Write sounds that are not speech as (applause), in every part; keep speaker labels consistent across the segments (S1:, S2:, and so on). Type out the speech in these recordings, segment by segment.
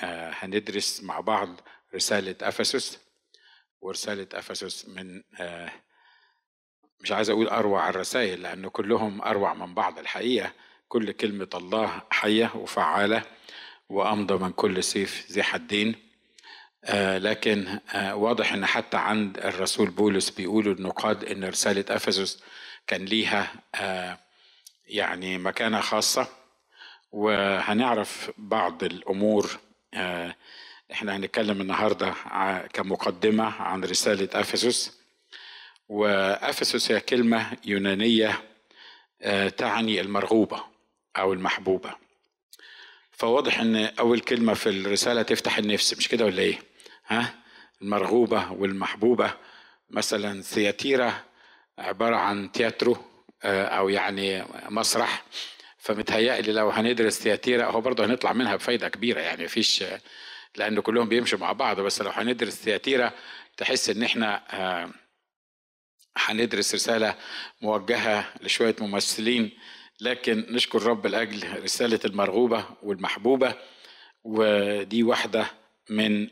S1: آه، هندرس مع بعض رسالة أفسس ورسالة أفسس من آه، مش عايز أقول أروع الرسائل لأن كلهم أروع من بعض الحقيقة. كل كلمة الله حية وفعالة وأمضى من كل سيف ذي حدين. آه لكن واضح إن حتى عند الرسول بولس بيقولوا النقاد إن رسالة أفسس كان ليها يعني مكانة خاصة. وهنعرف بعض الأمور آه إحنا هنتكلم النهاردة كمقدمة عن رسالة أفسس. وأفسس هي كلمة يونانية آه تعني المرغوبة أو المحبوبة. فواضح إن أول كلمة في الرسالة تفتح النفس مش كده ولا إيه؟ ها؟ المرغوبة والمحبوبة. مثلا ثياتيرا عبارة عن تياترو أو يعني مسرح. فمتهيألي لو هندرس ثياتيرا هو برضه هنطلع منها بفايدة كبيرة يعني مفيش لأن كلهم بيمشوا مع بعض بس لو هندرس ثياتيرا تحس إن إحنا هندرس رسالة موجهة لشوية ممثلين لكن نشكر رب لأجل رسالة المرغوبة والمحبوبة ودي واحدة من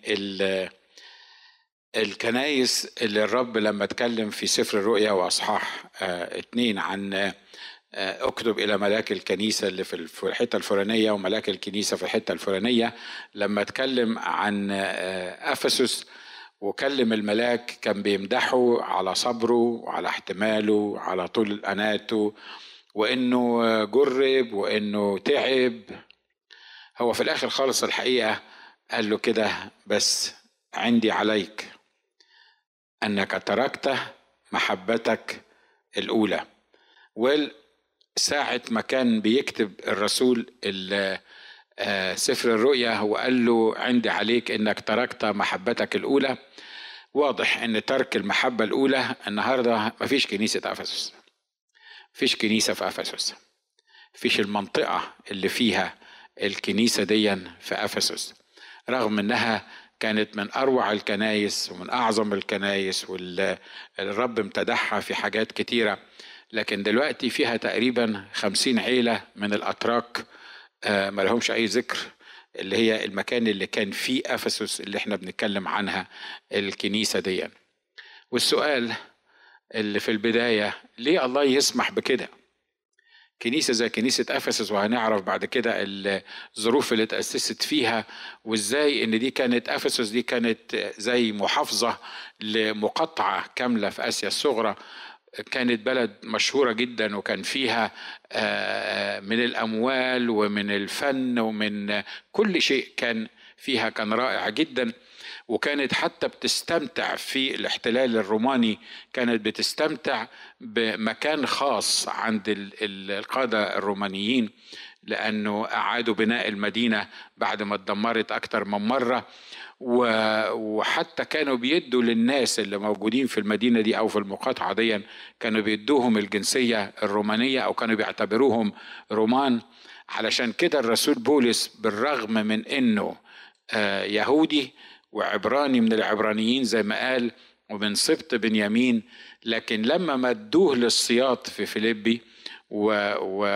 S1: الكنايس اللي الرب لما اتكلم في سفر الرؤيا وأصحاح اتنين عن أكتب إلى ملاك الكنيسة اللي في الحتة الفلانية وملاك الكنيسة في الحتة الفلانية. لما أتكلم عن أفسس وكلم الملاك كان بيمدحه على صبره وعلى احتماله وعلى طول اناته وإنه جرب وإنه تعب. هو في الآخر خالص الحقيقة قال له كده بس عندي عليك أنك تركت محبتك الأولى. وساعة ما كان بيكتب الرسول سفر الرؤيا وقال له عندي عليك إنك تركت محبتك الأولى. واضح إن ترك المحبة الأولى النهاردة مفيش كنيسة أفسس مفيش كنيسة في أفسس مفيش المنطقة اللي فيها الكنيسة دي في أفسس. رغم إنها كانت من أروع الكنايس ومن أعظم الكنايس والرب امتدحها في حاجات كتيرة. لكن دلوقتي فيها تقريبا خمسين عيلة من الأتراك ما لهمش أي ذكر اللي هي المكان اللي كان فيه أفسس اللي إحنا بنتكلم عنها الكنيسة دي. والسؤال اللي في البداية ليه الله يسمح بكده؟ كنيسة زي كنيسة أفسس وهنعرف بعد كده الظروف اللي تأسست فيها وإزاي إن دي كانت أفسس دي كانت زي محافظة لمقاطعة كاملة في آسيا الصغرى. كانت بلد مشهورة جدا وكان فيها من الأموال ومن الفن ومن كل شيء كان فيها كان رائع جدا. وكانت حتى بتستمتع في الاحتلال الروماني كانت بتستمتع بمكان خاص عند القادة الرومانيين. لأنه أعادوا بناء المدينة بعد ما اتدمرت أكتر من مرة. وحتى كانوا بيدوا للناس اللي موجودين في المدينة دي أو في المقاطعة دي كانوا بيدوهم الجنسية الرومانية أو كانوا بيعتبروهم رومان. علشان كده الرسول بولس بالرغم من أنه يهودي وعبراني من العبرانيين زي ما قال ومن سبط بنيامين لكن لما مدوه للصياط في فيليبي و و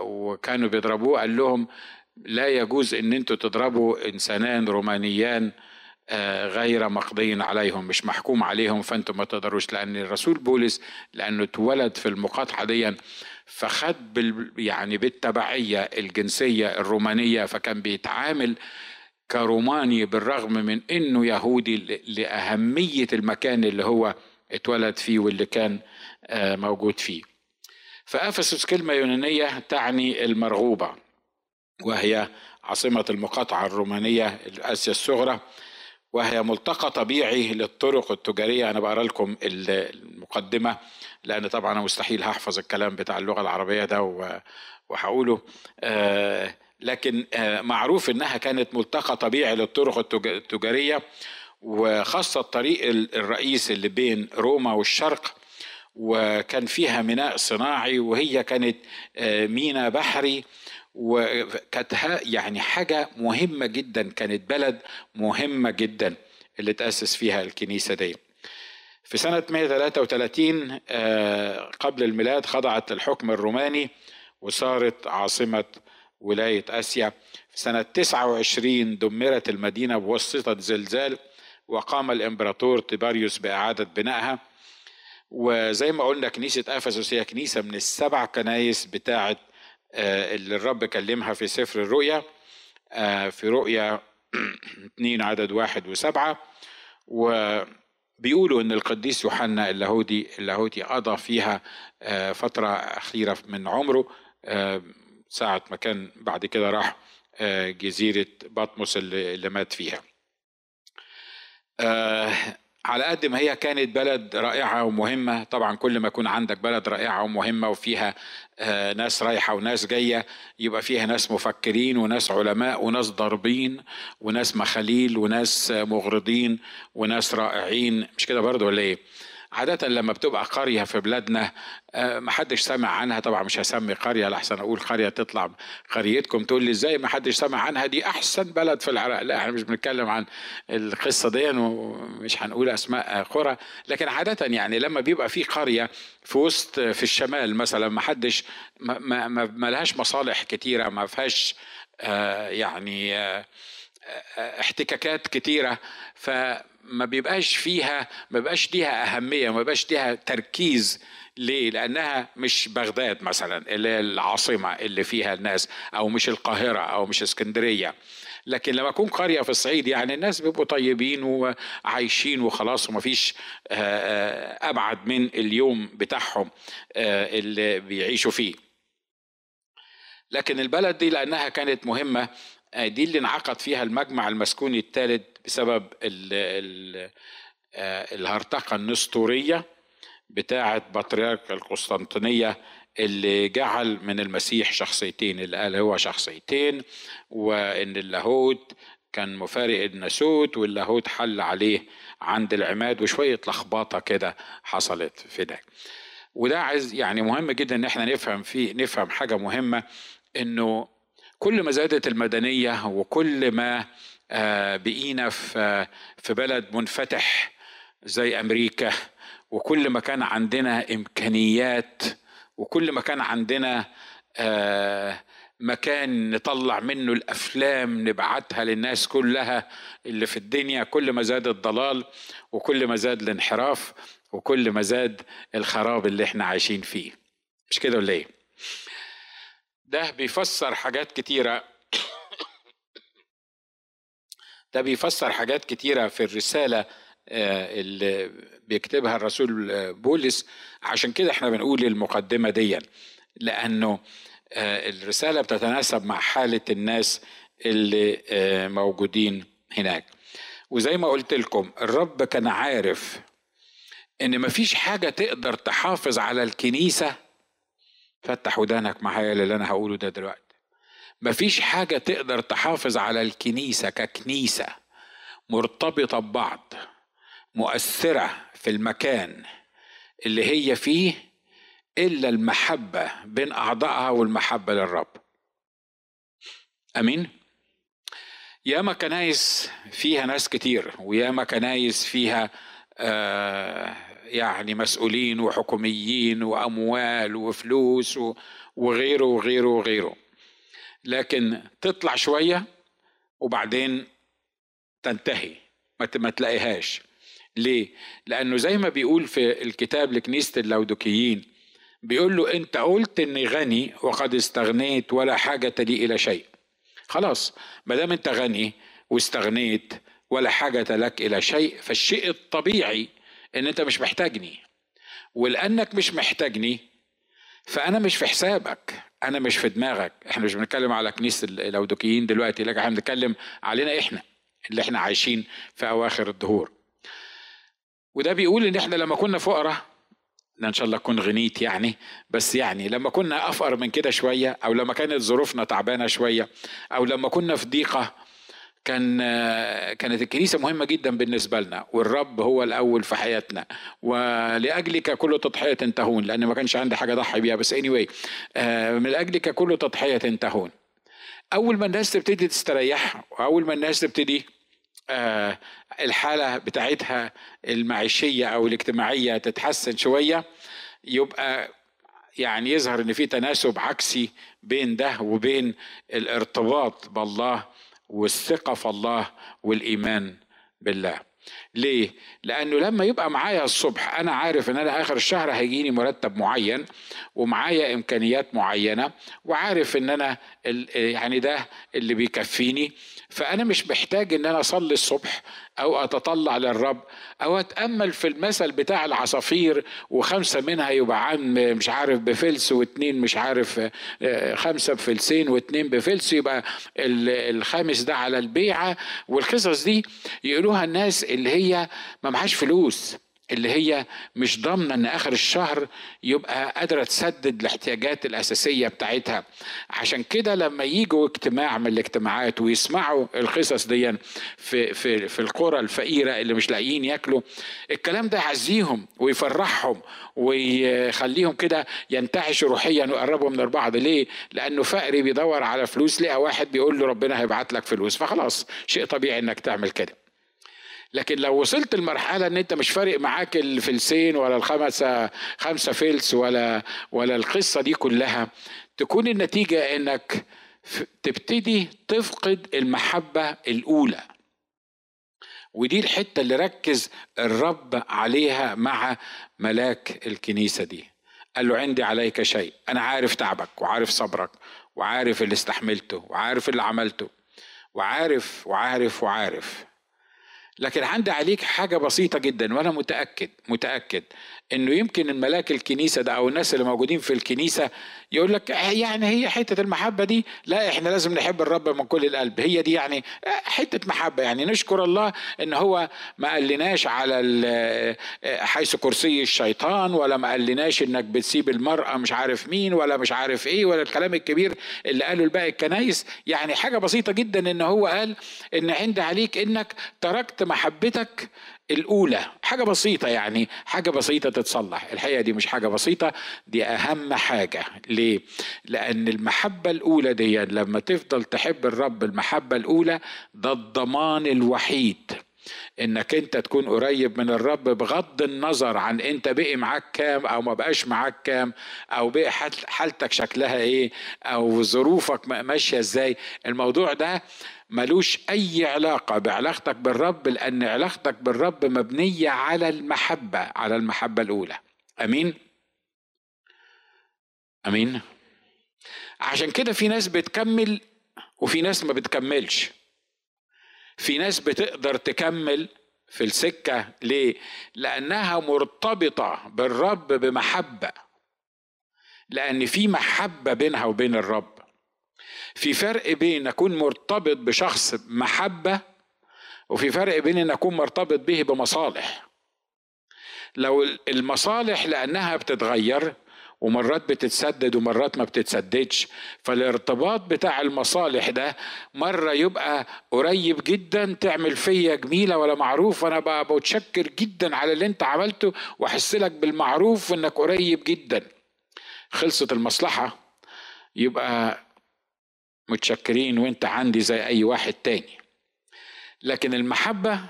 S1: وكانوا بيضربوه قال لهم لا يجوز إن أنتوا تضربوا إنسانان رومانيان غير مقضي عليهم مش محكوم عليهم فأنتم ما تقدروش لأن الرسول بولس لأنه اتولد في المقاطعة دي فخد بال يعني بالتبعية الجنسية الرومانية فكان بيتعامل كروماني بالرغم من إنه يهودي لأهمية المكان اللي هو اتولد فيه واللي كان موجود فيه. فأفسس كلمة يونانية تعني المرغوبة وهي عاصمة المقاطعة الرومانية اسيا الصغرى وهي ملتقى طبيعي للطرق التجارية. أنا بقرأ لكم المقدمة لأن طبعا أنا مستحيل هحفظ الكلام بتاع اللغة العربية ده وهقوله. آه لكن معروف إنها كانت ملتقى طبيعي للطرق التجارية وخاصة الطريق الرئيس اللي بين روما والشرق وكان فيها ميناء صناعي وهي كانت ميناء بحري. وكانت يعني حاجة مهمة جدا كانت بلد مهمة جدا اللي تأسس فيها الكنيسة دي. في سنة 133 قبل الميلاد خضعت للحكم الروماني وصارت عاصمة ولاية آسيا. في سنة 29 دمرت المدينة بواسطة زلزال وقام الإمبراطور تيباريوس بإعادة بنائها. وزي ما قلنا كنيسة أفسس هي كنيسة من السبع كنايس بتاعة آه، اللي الرب كلمها في سفر الرؤيا. آه، في رؤيا (clears throat) اثنين عدد واحد وسبعة. وبيقولوا إن القديس يوحنا اللاهوتي اللاهوتي قضى فيها آه، فترة أخيرة من عمره. ساعة ما كان بعد كده راح جزيرة بطمس اللي مات فيها. على قد ما هي كانت بلد رائعة ومهمة طبعا كل ما يكون عندك بلد رائعة ومهمة وفيها آه، ناس رايحة وناس جاية يبقى فيها ناس مفكرين وناس علماء وناس ضاربين وناس مخاليل وناس مغرضين وناس رائعين مش كده برضه ولا إيه؟ عادة لما بتبقى قرية في بلادنا آه، محدش سمع عنها طبعا مش هسمي قرية لحسن أقول قرية تطلع قريتكم تقول لي إزاي محدش سمع عنها؟ دي أحسن بلد في العراق. لا إحنا مش بنتكلم عن القصة دي ومش هنقول أسماء قرى. لكن عادة يعني لما بيبقى في قرية في وسط في الشمال مثلا محدش ما, ما, ما لهاش مصالح كتيرة ما فيهاش آه، يعني آه، احتكاكات كتيرة. فما بيبقاش فيها ما بيبقاش ليها أهمية ما بيبقاش ليها تركيز ليه؟ لأنها مش بغداد مثلا اللي هي العاصمة اللي فيها الناس أو مش القاهرة أو مش اسكندرية لكن لما أكون قرية في الصعيد يعني الناس بيبقوا طيبين وعايشين وخلاص ومفيش آه، آه، أبعد من اليوم بتاعهم آه، اللي بيعيشوا فيه لكن البلد دي لأنها كانت مهمة دي اللي انعقد فيها المجمع المسكوني الثالث بسبب ال آه، الهرطقة النسطورية بتاعة بطريرك القسطنطينية اللي جعل من المسيح شخصيتين اللي قال هو شخصيتين وإن اللاهوت كان مفارق الناسوت واللاهوت حل عليه عند العماد وشوية لخبطة كده حصلت في ده. وده عايز يعني مهم جدا إن إحنا نفهم فيه نفهم حاجة مهمة إنه كل ما زادت المدنية وكل ما بقينا في في بلد منفتح زي أمريكا وكل ما كان عندنا إمكانيات وكل ما كان عندنا آه، مكان نطلع منه الأفلام نبعتها للناس كلها اللي في الدنيا كل ما زاد الضلال وكل ما زاد الانحراف وكل ما زاد الخراب اللي إحنا عايشين فيه. مش كده ولا إيه؟ ده بيفسر حاجات كتيرة. ده بيفسر حاجات كتيرة في الرسالة آه، اللي بيكتبها الرسول آه، بولس. عشان كده إحنا بنقول المقدمة دي لأنه آه، الرسالة بتتناسب مع حالة الناس اللي موجودين هناك. وزي ما قلت لكم الرب كان عارف إن مفيش حاجة تقدر تحافظ على الكنيسة. فتح ودانك معايا اللي أنا هقوله ده دلوقتي. مفيش حاجة تقدر تحافظ على الكنيسة ككنيسة مرتبطة ببعض مؤثرة في المكان اللي هي فيه إلا المحبة بين أعضائها والمحبة للرب. أمين؟ ياما كنايس فيها ناس كتير وياما كنايس فيها آه يعني مسؤولين وحكوميين وأموال وفلوس وغيره وغيره وغيره. لكن تطلع شوية وبعدين تنتهي ما تلاقيهاش. ليه؟ لأنه زي ما بيقول في الكتاب لكنيسة اللودوكيين بيقول له أنت قلت إني غني وقد استغنيت ولا حاجة لي إلى شيء. خلاص ما دام أنت غني واستغنيت ولا حاجة لك إلى شيء فالشيء الطبيعي إن أنت مش محتاجني. ولأنك مش محتاجني فأنا مش في حسابك أنا مش في دماغك. إحنا مش بنتكلم على كنيسة اللودوكيين دلوقتي لكن إحنا بنتكلم علينا إحنا اللي إحنا عايشين في أواخر الدهور. وده بيقول إن إحنا لما كنا فقراء إن شاء الله أكون غنيت يعني بس يعني لما كنا أفقر من كده شوية أو لما كانت ظروفنا تعبانة شوية أو لما كنا في ضيقة كان كانت الكنيسة مهمة جدا بالنسبة لنا والرب هو الأول في حياتنا. ولأجلك كل تضحية تهون لأن ما كانش عندي حاجة أضحي بيها بس anyway آه، من أجلك كل تضحية تهون. أول ما الناس تبتدي تستريح وأول ما الناس تبتدي آه، الحالة بتاعتها المعيشية أو الاجتماعية تتحسن شوية يبقى يعني يظهر إن في تناسب عكسي بين ده وبين الارتباط بالله والثقة في الله والإيمان بالله. ليه؟ لأنه لما يبقى معايا الصبح أنا عارف إن أنا آخر الشهر هيجيني مرتب معين ومعايا إمكانيات معينة وعارف إن أنا يعني ده اللي بيكفيني فأنا مش محتاج إن أنا أصلي الصبح أو أتطلع للرب أو أتأمل في المثل بتاع العصافير وخمسة منها يبقى عن مش عارف بفلس واتنين مش عارف آه، خمسة بفلسين واتنين بفلس يبقى الخامس ده على البيعة والقصص دي يقولوها الناس اللي هي ما معهاش فلوس اللي هي مش ضامنة إن آخر الشهر يبقى قادرة تسدد الاحتياجات الأساسية بتاعتها. عشان كده لما يجوا اجتماع من الاجتماعات ويسمعوا القصص دي في في في القرى الفقيرة اللي مش لاقيين ياكلوا الكلام ده يعزيهم ويفرحهم ويخليهم كده ينتعشوا روحيا ويقربوا من البعض. ليه؟ لأنه فقري بيدور على فلوس لقى واحد بيقول له ربنا هيبعت لك فلوس. فخلاص شيء طبيعي إنك تعمل كده. لكن لو وصلت لمرحلة إن أنت مش فارق معاك الفلسين ولا الخمسه خمسة فلس ولا ولا القصة دي كلها تكون النتيجة إنك تبتدي تفقد المحبة الأولى. ودي الحتة اللي ركز الرب عليها مع ملاك الكنيسة دي. قال له عندي عليك شيء. أنا عارف تعبك وعارف صبرك وعارف اللي استحملته وعارف اللي عملته وعارف وعارف وعارف لكن عندي عليك حاجة بسيطة جدا وأنا متأكد متأكد إنه يمكن الملاك الكنيسة ده أو الناس اللي موجودين في الكنيسة يقول لك آه، يعني هي حتة المحبة دي لا إحنا لازم نحب الرب من كل القلب. هي دي يعني آه، حتة محبة يعني. نشكر الله إن هو ما قالناش على آه، حيث كرسي الشيطان ولا ما قالناش إنك بتسيب المرأة مش عارف مين ولا مش عارف إيه ولا الكلام الكبير اللي قاله الباقي الكنايس يعني حاجة بسيطة جدا إن هو قال إن عند عليك إنك تركت محبتك الأولى حاجة بسيطة يعني حاجة بسيطة تتصلح. الحقيقة دي مش حاجة بسيطة دي أهم حاجة. ليه؟ لأن المحبة الأولى دي لما تفضل تحب الرب المحبة الأولى ده الضمان الوحيد. إنك أنت تكون قريب من الرب بغض النظر عن أنت بقي معاك كام أو ما بقاش معاك كام أو بقي حالتك شكلها إيه أو ظروفك ماشية إزاي. الموضوع ده ملوش أي علاقة بعلاقتك بالرب لأن علاقتك بالرب مبنية على المحبة على المحبة الأولى. أمين؟ أمين؟ عشان كده في ناس بتكمل وفي ناس ما بتكملش. في ناس بتقدر تكمل في السكة ليه؟ لأنها مرتبطة بالرب بمحبة. لأن في محبة بينها وبين الرب. في فرق بين أكون مرتبط بشخص محبة وفي فرق بين أن أكون مرتبط به بمصالح. لو المصالح لأنها بتتغير ومرات بتتسدد ومرات ما بتتسددش فالارتباط بتاع المصالح ده مرة يبقى قريب جدا تعمل فيا جميلة ولا معروف وأنا بقى متشكر جدا على اللي أنت عملته وأحس لك بالمعروف وإنك قريب جدا. خلصت المصلحة يبقى متشكرين وانت عندي زي اي واحد تاني. لكن المحبة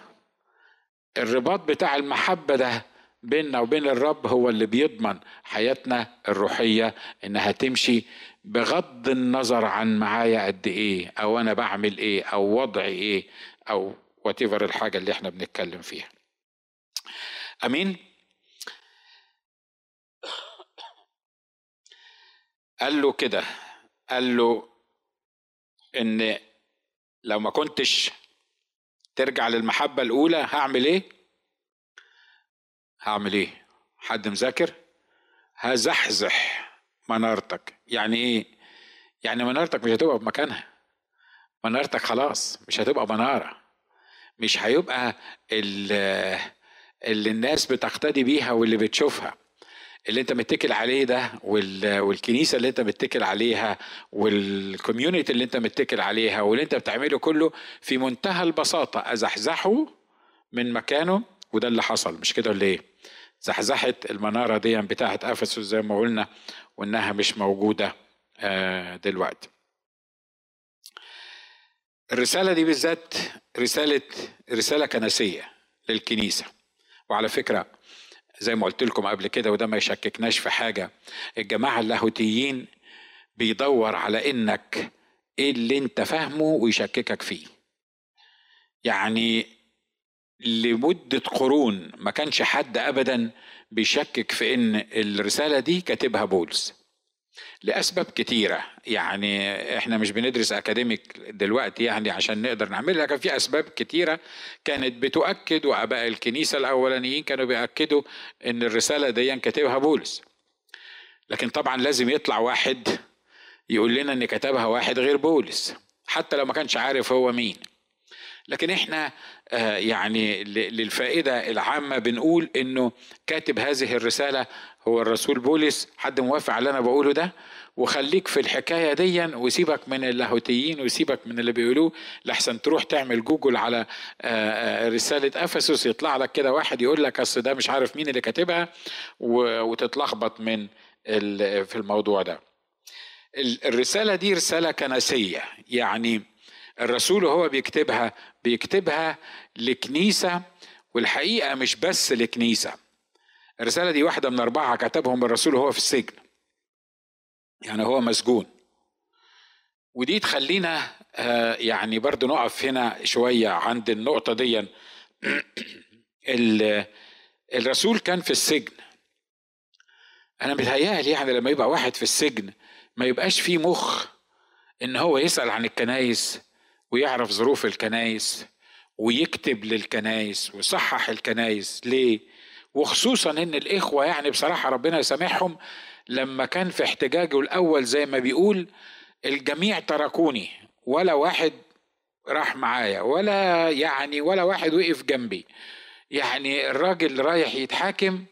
S1: الرباط بتاع المحبة ده بيننا وبين الرب هو اللي بيضمن حياتنا الروحية إنها تمشي بغض النظر عن معايا قد إيه أو أنا بعمل إيه أو وضعي إيه أو واتيفر الحاجة اللي إحنا بنتكلم فيها. آمين؟ قال له كده قال له إن لو ما كنتش ترجع للمحبة الأولى هعمل إيه؟ هعمل إيه؟ حد مذاكر؟ هزحزح منارتك يعني إيه؟ يعني منارتك مش هتبقى في مكانها منارتك خلاص مش هتبقى منارة مش هيبقى اللي الناس بتقتدي بيها واللي بتشوفها اللي انت متكل عليه ده والكنيسة اللي انت متكل عليها والكوميونتي اللي انت متكل عليها واللي انت بتعمله كله في منتهى البساطة ازحزحه من مكانه وده اللي حصل مش كده ولا إيه؟ زحزحت المنارة دي بتاعت أفسس زي ما قلنا وإنها مش موجودة آه، دلوقتي. الرسالة دي بالذات رسالة رسالة كنسية للكنيسة وعلى فكرة زي ما قلت لكم قبل كده وده ما يشككناش في حاجة. الجماعة اللاهوتيين بيدور على إنك إيه اللي أنت فاهمه ويشككك فيه. يعني لمدة قرون ما كانش حد ابدا بيشكك في إن الرسالة دي كاتبها بولس. لأسباب كتيرة. يعني إحنا مش بندرس اكاديميك دلوقتي يعني عشان نقدر نعملها لكن في أسباب كتيرة كانت بتؤكد وآباء الكنيسة الأولانيين كانوا بيأكدوا إن الرسالة دي كاتبها بولس. لكن طبعا لازم يطلع واحد يقول لنا إن كتبها واحد غير بولس حتى لو ما كانش عارف هو مين. لكن إحنا آه، يعني للفائدة العامة بنقول إنه كاتب هذه الرسالة هو الرسول بولس حد موافق على اللي أنا بقوله ده؟ وخليك في الحكاية دي وسيبك من اللاهوتيين وسيبك من اللي بيقولوه لحسن تروح تعمل جوجل على آه، آه، رسالة أفسس يطلع لك كده واحد يقول لك أصل ده مش عارف مين اللي كاتبها وتتلخبط من في الموضوع ده. الرسالة دي رسالة كنسية. يعني الرسول وهو بيكتبها بيكتبها لكنيسة والحقيقة مش بس لكنيسة. الرسالة دي واحدة من أربعة كتبهم الرسول وهو في السجن. يعني هو مسجون. ودي تخلينا آه، يعني برضو نقف هنا شوية عند النقطة دي. (clears throat) الرسول كان في السجن. أنا متهيألي يعني لما يبقى واحد في السجن ما يبقاش فيه مخ إن هو يسأل عن الكنايس ويعرف ظروف الكنايس ويكتب للكنايس ويصحح الكنايس ليه؟ وخصوصا إن الإخوة يعني بصراحة ربنا يسامحهم لما كان في احتجاجه الأول زي ما بيقول الجميع تركوني ولا واحد راح معايا ولا يعني ولا واحد وقف جنبي. يعني الراجل رايح يتحاكم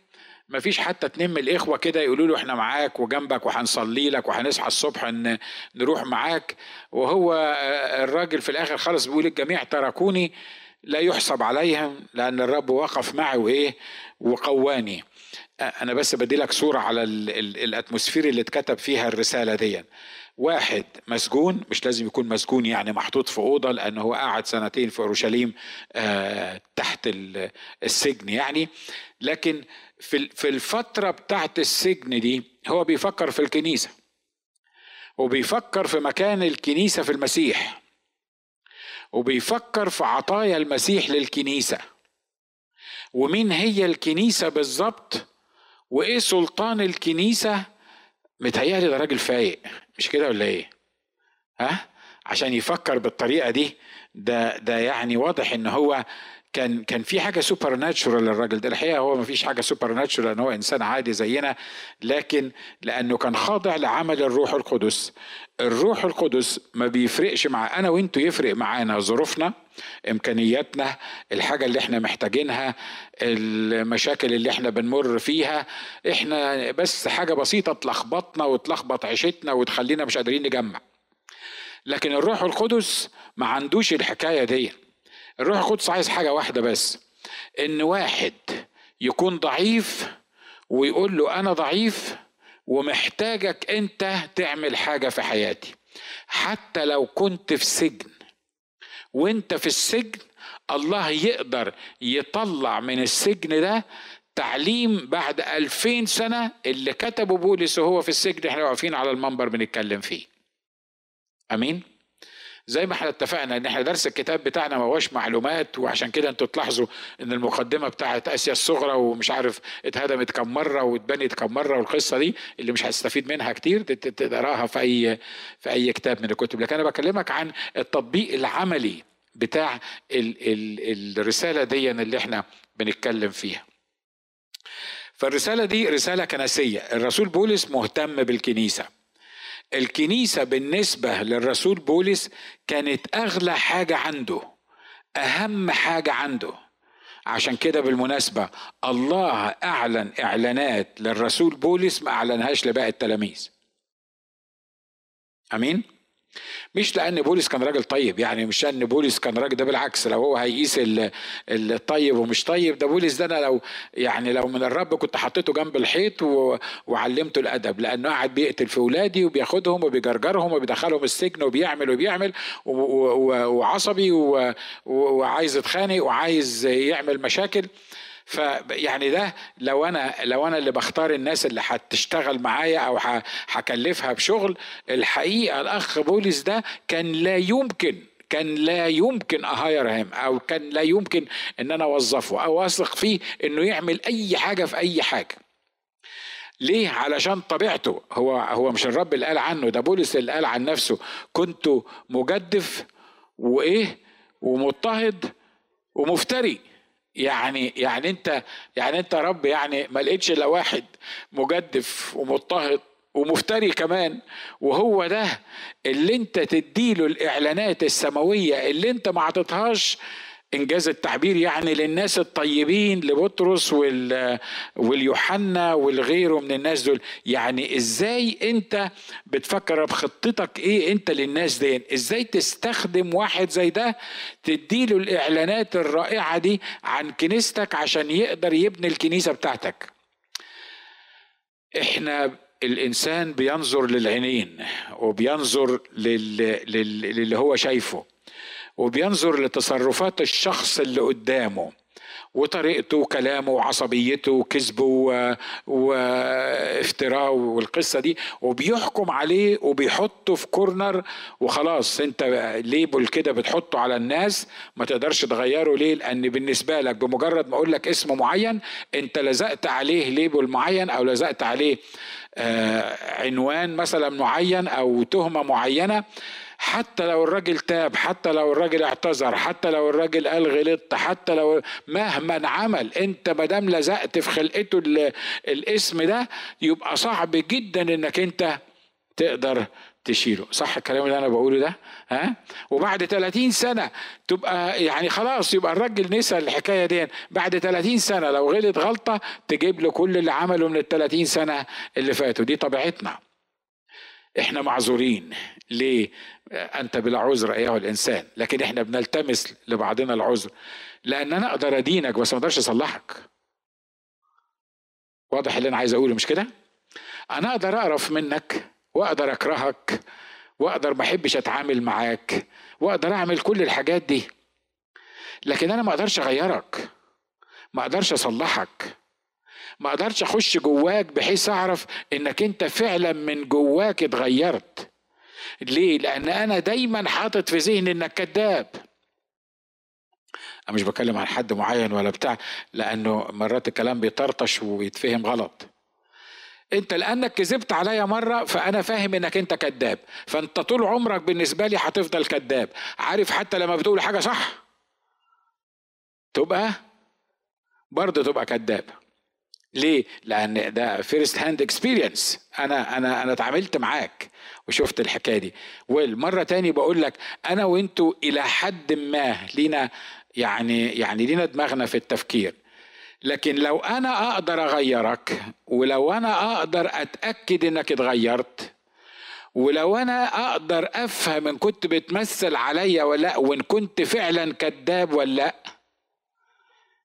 S1: ما فيش حتى اتنين من الإخوة كده يقولوا له إحنا معاك وجنبك وهنصلي لك وهنصحى الصبح إن نروح معاك. وهو الراجل في الآخر خالص بيقول الجميع تركوني لا يحسب عليهم لأن الرب وقف معي وإيه وقواني. أنا بس بدي لك صورة على الاتموسفير اللي اتكتب فيها الرسالة دي واحد مسجون مش لازم يكون مسجون يعني محطوط في أوضة لأنه هو قعد سنتين في أورشليم آه تحت السجن يعني. لكن في في الفترة بتاعت السجن دي هو بيفكر في الكنيسة. وبيفكر في مكان الكنيسة في المسيح. وبيفكر في عطايا المسيح للكنيسة. ومين هي الكنيسة بالظبط؟ وإيه سلطان الكنيسة؟ متهيألي ده راجل فايق مش كده ولا إيه؟ ها؟ عشان يفكر بالطريقة دي ده ده يعني واضح إن هو كان كان في حاجة supernatural للراجل ده. الحقيقة هو ما فيش حاجة supernatural ان هو إنسان عادي زينا. لكن لأنه كان خاضع لعمل الروح القدس. الروح القدس ما بيفرقش مع أنا وإنتوا يفرق معانا ظروفنا إمكانياتنا الحاجة اللي إحنا محتاجينها المشاكل اللي إحنا بنمر فيها. إحنا بس حاجة بسيطة تلخبطنا وتلخبط عيشتنا وتخلينا مش قادرين نجمع. لكن الروح القدس ما عندوش الحكاية دي. الروح القدس عايز حاجة واحدة بس إن واحد يكون ضعيف ويقول له أنا ضعيف ومحتاجك أنت تعمل حاجة في حياتي. حتى لو كنت في سجن وأنت في السجن الله يقدر يطلع من السجن ده تعليم بعد ألفين سنة اللي كتبه بولس وهو في السجن إحنا واقفين على المنبر بنتكلم فيه. أمين؟ زي ما إحنا اتفقنا ان إحنا درس الكتاب بتاعنا ما هوش معلومات وعشان كده أنتوا تلاحظوا ان المقدمة بتاعت آسيا الصغرى ومش عارف اتهدمت كم مرة واتبنت كم مرة والقصة دي اللي مش هتستفيد منها كتير تقراها في أي في أي كتاب من الكتب. لكن أنا بكلمك عن التطبيق العملي بتاع ال ال الرسالة دي اللي إحنا بنتكلم فيها. فالرسالة دي رسالة كنسية. الرسول بولس مهتم بالكنيسة. الكنيسة بالنسبة للرسول بولس كانت أغلى حاجة عنده أهم حاجة عنده عشان كده بالمناسبة الله أعلن إعلانات للرسول بولس ما أعلنهاش لباقي التلاميذ أمين؟ مش لأن بولس كان راجل طيب يعني مش ان بولس كان راجل ده بالعكس لو هو هيقيس الطيب ومش طيب ده بولس ده أنا لو يعني لو من الرب كنت حطيته جنب الحيط وعلمته الأدب لأنه قاعد بيقتل في اولادي وبياخدهم وبيجرجرهم وبيدخلهم السجن وبيعمل وبيعمل وعصبي وعايز يتخانق وعايز يعمل مشاكل. فيعني ده لو أنا لو أنا اللي بختار الناس اللي هتشتغل معايا أو هكلفها بشغل الحقيقة الأخ بولس ده كان لا يمكن كان لا يمكن اهايرهم أو كان لا يمكن إن أنا أوظفه أو أثق فيه إنه يعمل أي حاجة في أي حاجة. ليه؟ علشان طبيعته. هو هو مش الرب اللي قال عنه ده بولس اللي قال عن نفسه. كنت مجدف وإيه؟ ومضطهد ومفتري. يعني يعني انت يعني انت رب يعني ما لقيتش إلا واحد مجدف ومضطهد ومفتري كمان وهو ده اللي انت تديله الإعلانات السماوية اللي انت ما عطيتهاش إنجاز التعبير يعني للناس الطيبين لبطرس واليوحنا والغيره من الناس دول. يعني إزاي أنت بتفكر بخطتك إيه أنت للناس دي إزاي تستخدم واحد زي ده تديله الإعلانات الرائعة دي عن كنيستك عشان يقدر يبني الكنيسة بتاعتك؟ إحنا الإنسان بينظر للعينين وبينظر للي هو شايفه. وبينظر لتصرفات الشخص اللي قدامه وطريقته وكلامه وعصبيته وكذبه وافتراءه والقصة دي وبيحكم عليه وبيحطه في corner وخلاص. انت label كده بتحطه على الناس ما تقدرش تغيره ليه؟ لأن بالنسبة لك بمجرد ما أقول لك اسم معين انت لزقت عليه label معين أو لزقت عليه آه، عنوان مثلا معين أو تهمة معينة حتى لو الراجل تاب حتى لو الراجل اعتذر حتى لو الراجل قال غلطت حتى لو مهما عمل انت ما دام لزقت في خلقته الاسم ده يبقى صعب جدا إنك انت تقدر تشيله. صح الكلام اللي أنا بقوله ده؟ ها؟ وبعد 30 سنة تبقى يعني خلاص يبقى الراجل نسى الحكاية دي. بعد 30 سنة لو غلط غلطة تجيب له كل اللي عمله من ال 30 سنة اللي فاتوا. دي طبيعتنا. إحنا معذورين. ليه؟ أنت بلا عذر أيها الإنسان لكن إحنا بنلتمس لبعضنا العذر. لأن أنا أقدر أدينك بس ما أقدرش أصلحك. واضح اللي أنا عايز أقوله مش كده؟ أنا أقدر أقرف منك وأقدر أكرهك وأقدر ما أحبش أتعامل معاك وأقدر أعمل كل الحاجات دي. لكن أنا ما أقدرش أغيرك ما أقدرش أصلحك. ما أقدرش اخش جواك بحيث اعرف انك انت فعلا من جواك اتغيرت. ليه؟ لأن أنا دايما حاطط في ذهني انك كذاب. أنا مش بتكلم عن حد معين ولا بتاع لأنه مرات الكلام بيطرطش ويتفهم غلط. انت لأنك كذبت عليا مرة فأنا فاهم إنك انت كذاب. فأنت طول عمرك بالنسبة لي هتفضل كذاب. عارف حتى لما بتقول حاجة صح؟ تبقى؟ برضه تبقى كذاب. ليه؟ لأن ده first hand experience أنا أنا أنا اتعاملت معاك وشفت الحكاية دي. والمرة تاني بقول لك أنا وأنتوا إلى حد ما لينا يعني يعني لينا دماغنا في التفكير. لكن لو أنا أقدر أغيرك ولو أنا أقدر أتأكد إنك اتغيرت ولو أنا أقدر أفهم إن كنت بتمثل عليا ولا لا وإن كنت فعلا كذاب ولا لأ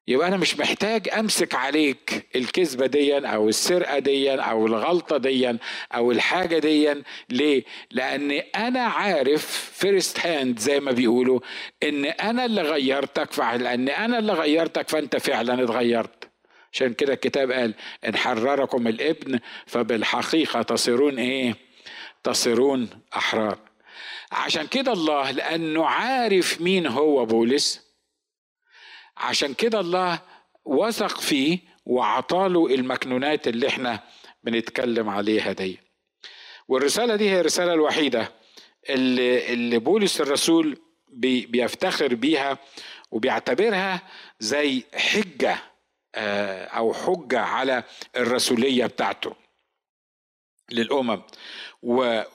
S1: يبقى أنا مش محتاج أمسك عليك الكذبة دي أو السرقة دي أو الغلطة دي أو الحاجة دي ليه؟ لأن أنا عارف first hand زي ما بيقولوا إن أنا اللي غيرتك لأن أنا اللي غيرتك فأنت فعلا اتغيرت. عشان كده الكتاب قال إن حرركم الابن فبالحقيقة تصيرون إيه؟ تصيرون أحرار. عشان كده الله لأنه عارف مين هو بولس. عشان كده الله وثق فيه وعطاله المكنونات اللي إحنا بنتكلم عليها دي. والرسالة دي هي الرسالة الوحيدة اللي, اللي بولس الرسول بي بيفتخر بيها وبيعتبرها زي حجة آه، أو حجة على الرسولية بتاعته للأمم.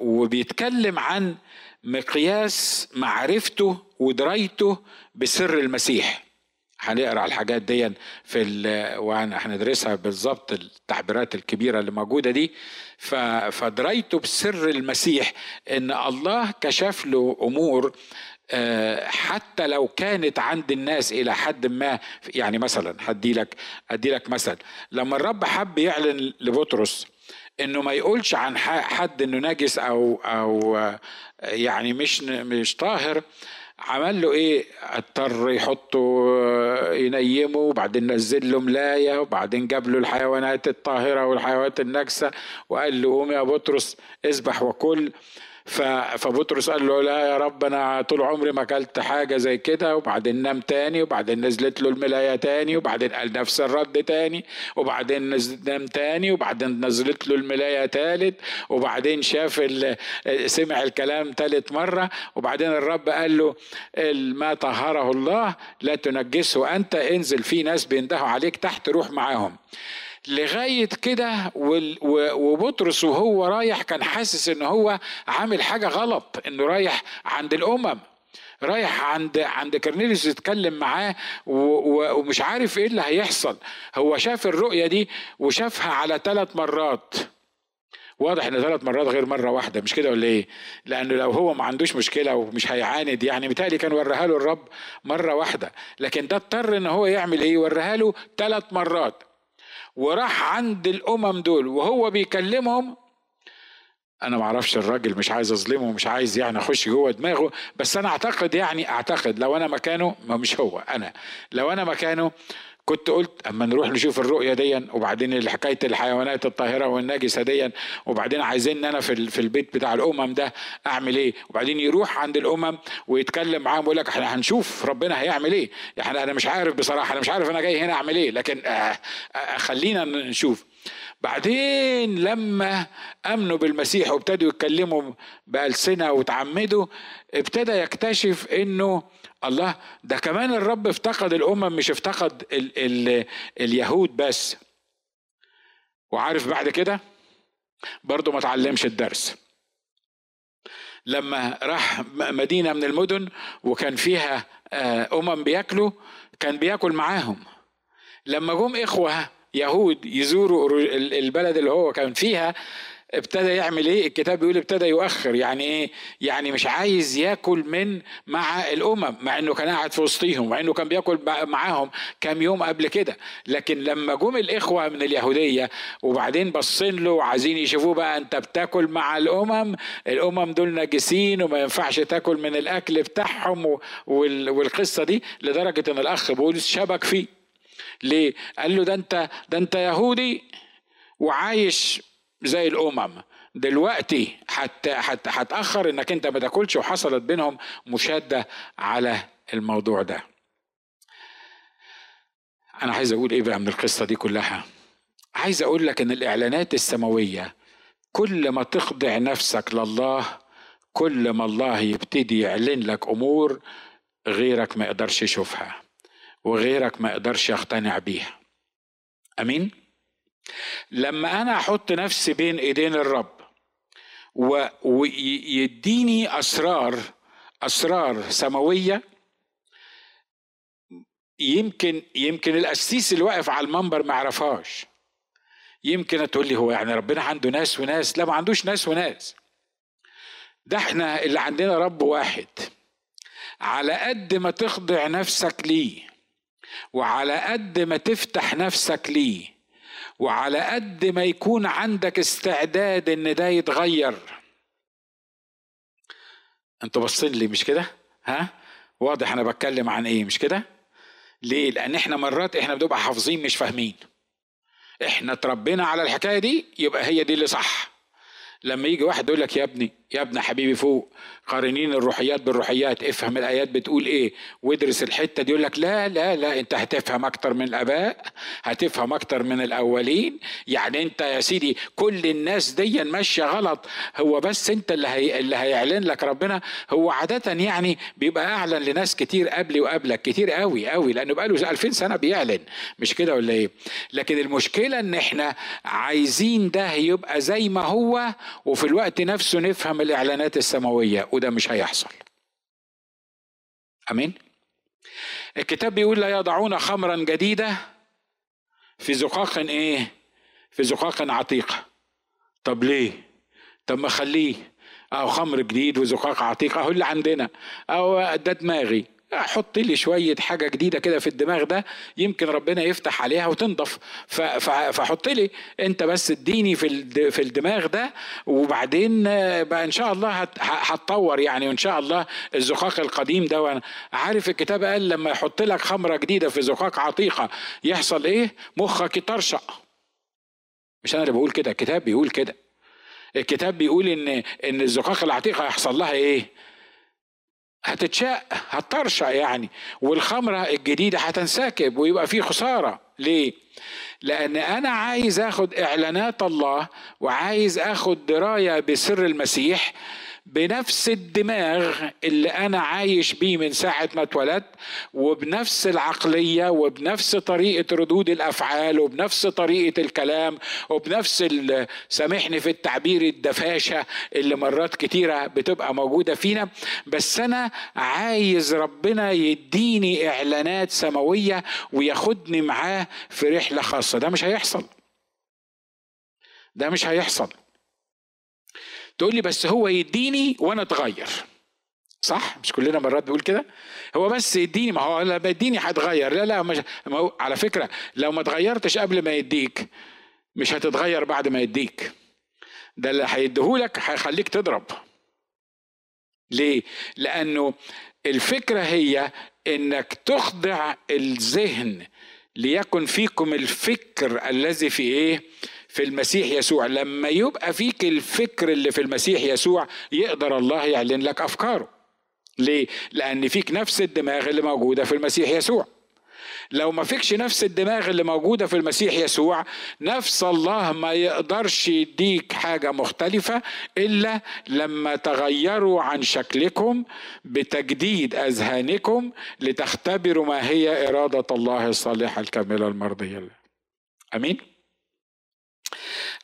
S1: وبيتكلم عن مقياس معرفته ودرايته بسر المسيح. هنقرأ الحاجات دي في وهندرسها بالظبط التعبيرات الكبيرة اللي موجودة دي. فدريته بسر المسيح إن الله كشف له أمور آه، حتى لو كانت عند الناس إلى حد ما. يعني مثلا هدي لك ادي لك مثل. لما الرب حب يعلن لبطرس إنه ما يقولش عن حد إنه نجس أو أو يعني مش مش طاهر عمل له إيه؟ اضطر يحطه ينيمه وبعدين نزل له ملاية وبعدين جاب له الحيوانات الطاهرة والحيوانات النجسه وقال له قوم يا بطرس اذبح وكل. فبطرس قال له لا يا رب أنا طول عمري ما أكلت حاجة زي كده. وبعدين نام تاني وبعدين نزلت له الملاية تاني وبعدين قال نفس الرد تاني وبعدين نام تاني وبعدين نزلت له الملاية تالت وبعدين شاف سمع الكلام تالت مرة وبعدين الرب قال له ما طهره الله لا تنجسه. أنت انزل في ناس بيندهوا عليك تحت روح معاهم. لغاية كده وبطرس وهو رايح كان حاسس إن هو عامل حاجة غلط إنه رايح عند الأمم رايح عند عند كرنيليوس يتكلم معاه ومش عارف إيه اللي هيحصل. هو شاف الرؤية دي وشافها على ثلاث مرات. واضح إن ثلاث مرات غير مرة واحدة مش كده ولا إيه؟ لأنه لو هو ما عندوش مشكلة ومش هيعاند يعني متهيألي كان وريها له الرب مرة واحدة. لكن ده اضطر إن هو يعمل إيه؟ وريها له ثلاث مرات. وراح عند الأمم دول وهو بيكلمهم. أنا ما أعرفش الراجل مش عايز أظلمه مش عايز يعني اخش جوه دماغه بس أنا أعتقد يعني أعتقد لو أنا مكانه ما مش هو أنا. لو أنا مكانه كنت قلت أما نروح نشوف الرؤية دي وبعدين حكاية الحيوانات الطاهرة والنجسة دي وبعدين عايزين أنا في في البيت بتاع الأمم ده أعمل إيه؟ وبعدين يروح عند الأمم ويتكلم معاهم ويقول لك إحنا هنشوف ربنا هيعمل إيه؟ إحنا أنا مش عارف بصراحة أنا مش عارف أنا جاي هنا أعمل إيه؟ لكن آه آه خلينا نشوف. بعدين لما آمنوا بالمسيح وابتدوا يتكلموا بألسنة وتعمدوا ابتدى يكتشف إنه الله ده كمان الرب افتقد الأمم مش افتقد ال ال اليهود بس. وعارف بعد كده؟ برضه ما تعلمش الدرس. لما راح مدينة من المدن وكان فيها آه، أمم بياكلوا كان بياكل معاهم. لما جم إخوة يهود يزوروا البلد اللي هو كان فيها ابتدى يعمل إيه؟ الكتاب بيقول ابتدى يؤخر. يعني إيه؟ يعني مش عايز ياكل من مع الأمم مع إنه كان قاعد في وسطيهم مع إنه كان بياكل معاهم كام يوم قبل كده. لكن لما جم الإخوة من اليهودية وبعدين بصين له وعايزين يشوفوه بقى أنت بتاكل مع الأمم الأمم دول نجسين وما ينفعش تاكل من الأكل بتاعهم والقصة دي لدرجة إن الأخ بولس شبك فيه. ليه؟ قال له ده أنت ده أنت يهودي وعايش زي الأمم. دلوقتي حتى حتى هتاخر إنك أنت ما تاكلش وحصلت بينهم مشادة على الموضوع ده. أنا عايز أقول إيه بقى من القصة دي كلها؟ عايز أقول لك إن الإعلانات السماوية كل ما تخضع نفسك لله كل ما الله يبتدي يعلن لك أمور غيرك ما يقدرش يشوفها وغيرك ما يقدرش يقتنع بيها. أمين؟ لما أنا أحط نفسي بين إيدين الرب ويديني أسرار أسرار سماوية يمكن يمكن القسيس اللي واقف على المنبر ما يعرفهاش. يمكن تقول لي هو يعني ربنا عنده ناس وناس. لا ما عندوش ناس وناس. ده إحنا اللي عندنا رب واحد. على قد ما تخضع نفسك ليه وعلى قد ما تفتح نفسك ليه وعلى قد ما يكون عندك استعداد إن ده يتغير. أنتوا باصين لي مش كده؟ ها؟ واضح أنا بتكلم عن إيه مش كده؟ ليه؟ لأن إحنا مرات إحنا بنبقى حافظين مش فاهمين. إحنا اتربينا على الحكاية دي يبقى هي دي اللي صح. لما يجي واحد يقول لك يا ابني يا ابني حبيبي فوق قارنين الروحيات بالروحيات افهم الآيات بتقول إيه. وادرس الحتة دي يقول لك لا لا لا أنت هتفهم أكتر من الآباء هتفهم أكتر من الأولين. يعني أنت يا سيدي كل الناس دي ماشية غلط. هو بس أنت اللي هي اللي هيعلن لك ربنا. هو عادة يعني بيبقى أعلن لناس كتير قبلي وقبلك كتير قوي قوي لأنه بقى له 2000 سنة بيعلن. مش كده ولا إيه؟ لكن المشكلة إن إحنا عايزين ده يبقى زي ما هو وفي الوقت نفسه نفهم الإعلانات السماوية وده مش هيحصل. آمين؟ الكتاب بيقول لا يضعون خمرا جديدة في زقاق إيه؟ في زقاق عتيقه طب ليه؟ طب ما خليه اهو خمر جديد وزقاق عتيق. أهو اللي عندنا. أهو ده دماغي. حط لي شوية حاجة جديدة كده في الدماغ ده يمكن ربنا يفتح عليها وتنضف. فحط لي انت بس اديني في الدماغ ده وبعدين بقى إن شاء الله هتطور يعني وإن شاء الله الزقاق القديم ده. عارف الكتاب قال لما يحط لك خمرة جديدة في زقاق عتيقة يحصل إيه؟ مخك يطرشق. مش أنا اللي بقول كده الكتاب بيقول كده. الكتاب بيقول ان إن الزقاق العتيقة هيحصل لها إيه؟ هتتشق هتطرشق يعني. والخمره الجديده هتنسكب ويبقى في خسارة. ليه؟ لأن أنا عايز آخد إعلانات الله وعايز آخد دراية بسر المسيح. بنفس الدماغ اللي أنا عايش بيه من ساعة ما اتولدت وبنفس العقلية وبنفس طريقة ردود الأفعال وبنفس طريقة الكلام وبنفس سامحني في التعبير الدفاشة اللي مرات كتيرة بتبقى موجودة فينا. بس أنا عايز ربنا يديني إعلانات سماوية وياخدني معاه في رحلة خاصة. ده مش هيحصل. ده مش هيحصل. تقول لي بس هو يديني وأنا أتغير. صح؟ مش كلنا مرات بيقول كده؟ هو بس يديني ما هو لما يديني هتغير. لا لا مش ما هو على فكرة لو ما اتغيرتش قبل ما يديك مش هتتغير بعد ما يديك. ده اللي هيديهولك هيخليك تضرب. ليه؟ لأنه الفكرة هي إنك تخضع الذهن ليكن فيكم الفكر الذي في إيه؟ في المسيح يسوع. لما يبقى فيك الفكر اللي في المسيح يسوع يقدر الله يعلن لك أفكاره. ليه؟ لأن فيك نفس الدماغ اللي موجودة في المسيح يسوع. لو ما فيكش نفس الدماغ اللي موجودة في المسيح يسوع نفس الله ما يقدرش يديك حاجة مختلفة إلا لما تغيروا عن شكلكم بتجديد أذهانكم لتختبروا ما هي إرادة الله الصالحة الكاملة المرضية. أمين؟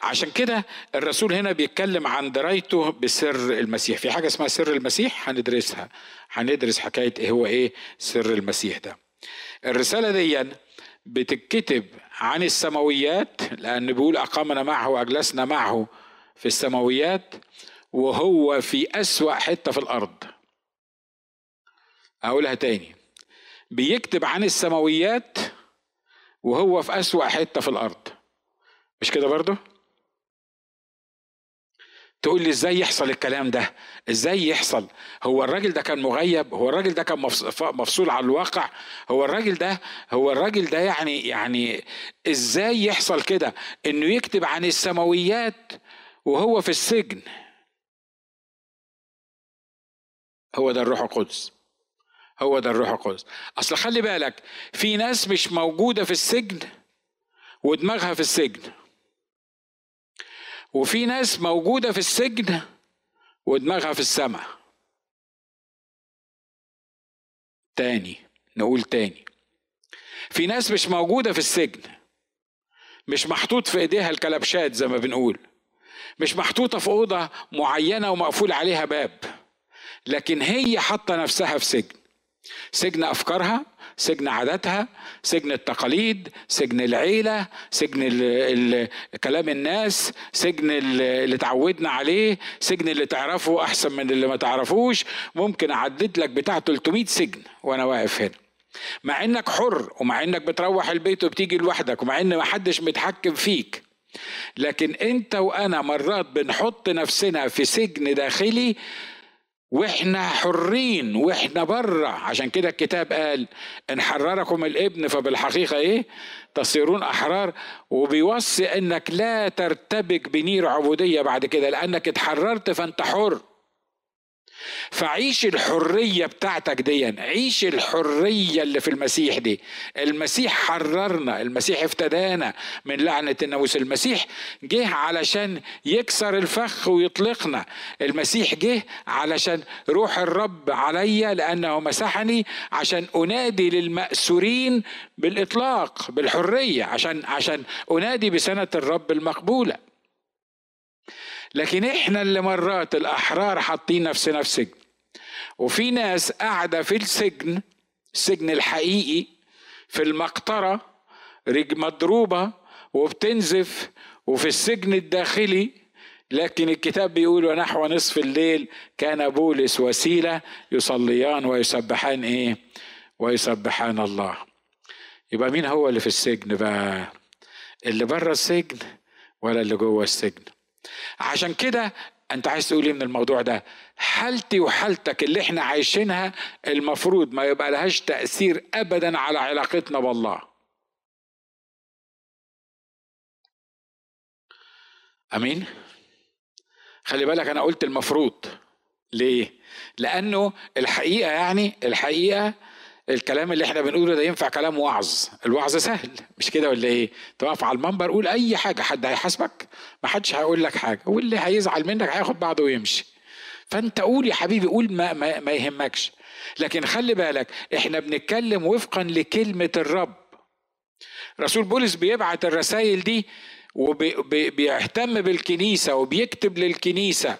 S1: عشان كده الرسول هنا بيتكلم عن درايته بسر المسيح. في حاجة اسمها سر المسيح هندرسها. هندرس حكاية إيه هو إيه سر المسيح ده. الرسالة دي بتتكتب عن السماويات لأن بيقول أقامنا معه وأجلسنا معه في السماويات وهو في أسوأ حتة في الأرض. أقولها تاني. بيكتب عن السماويات وهو في أسوأ حتة في الأرض. مش كده برضه تقول لي إزاي يحصل الكلام ده؟ إزاي يحصل؟ هو الراجل ده كان مغيب؟ هو الراجل ده كان مفصول عن الواقع؟ هو الراجل ده هو الراجل ده يعني يعني إزاي يحصل كده؟ إنه يكتب عن السماويات وهو في السجن. هو ده الروح القدس. هو ده الروح القدس. أصل خلي بالك في ناس مش موجودة في السجن ودماغها في السجن. وفي ناس موجودة في السجن ودماغها في السماء. تاني نقول تاني. في ناس مش موجودة في السجن مش محطوط في إيديها الكلبشات زي ما بنقول مش محطوطة في أوضة معينة ومقفول عليها باب لكن هي حاطة نفسها في سجن. سجن أفكارها سجن عاداتها سجن التقاليد سجن العيلة سجن كلام الناس سجن اللي تعودنا عليه سجن اللي تعرفه أحسن من اللي ما تعرفوش. ممكن أعدد لك بتاع 300 سجن وأنا واقف هنا. مع إنك حر ومع إنك بتروح البيت وبتيجي لوحدك ومع إن ما حدش متحكم فيك. لكن أنت وأنا مرات بنحط نفسنا في سجن داخلي وإحنا حرين وإحنا بره عشان كده الكتاب قال إن حرركم الإبن فبالحقيقة إيه؟ تصيرون أحرار. وبيوصي إنك لا ترتبك بنير عبودية بعد كده لأنك اتحررت فأنت حر. فعيش الحرية بتاعتك دي عيش الحرية اللي في المسيح دي. المسيح حررنا المسيح افتدانا من لعنة الناموس. المسيح جه علشان يكسر الفخ ويطلقنا. المسيح جه علشان روح الرب عليا لأنه مسحني عشان أنادي للمأسورين بالإطلاق بالحرية عشان عشان أنادي بسنة الرب المقبولة. لكن إحنا اللي مرات الأحرار حاطين نفسنا في سجن وفي ناس قاعدة في السجن السجن الحقيقي في المقطرة رج مضروبة وبتنزف وفي السجن الداخلي. لكن الكتاب بيقول ونحو نصف الليل كان بولس وسيلة يصليان ويسبحان إيه؟ ويسبحان الله. يبقى مين هو اللي في السجن بقى؟ اللي بره السجن ولا اللي جوه السجن؟ عشان كده انت عايز تقول إيه من الموضوع ده؟ حالتي وحالتك اللي إحنا عايشينها المفروض ما يبقى لهاش تأثير ابدا على علاقتنا بالله. أمين؟ خلي بالك أنا قلت المفروض. ليه؟ لأنه الحقيقة يعني الحقيقة الكلام اللي إحنا بنقوله ده ينفع كلام وعظ. الوعظ سهل. مش كده ولا إيه؟ تقف على المنبر قول أي حاجة. حد هيحاسبك؟ ما حدش هيقول لك حاجة. واللي هيزعل منك هياخد بعضه ويمشي. فأنت قول يا حبيبي قول ما, ما, ما يهمكش. لكن خلي بالك إحنا بنتكلم وفقا لكلمة الرب. رسول بولس بيبعت الرسائل دي وبيهتم بالكنيسة وبيكتب للكنيسة.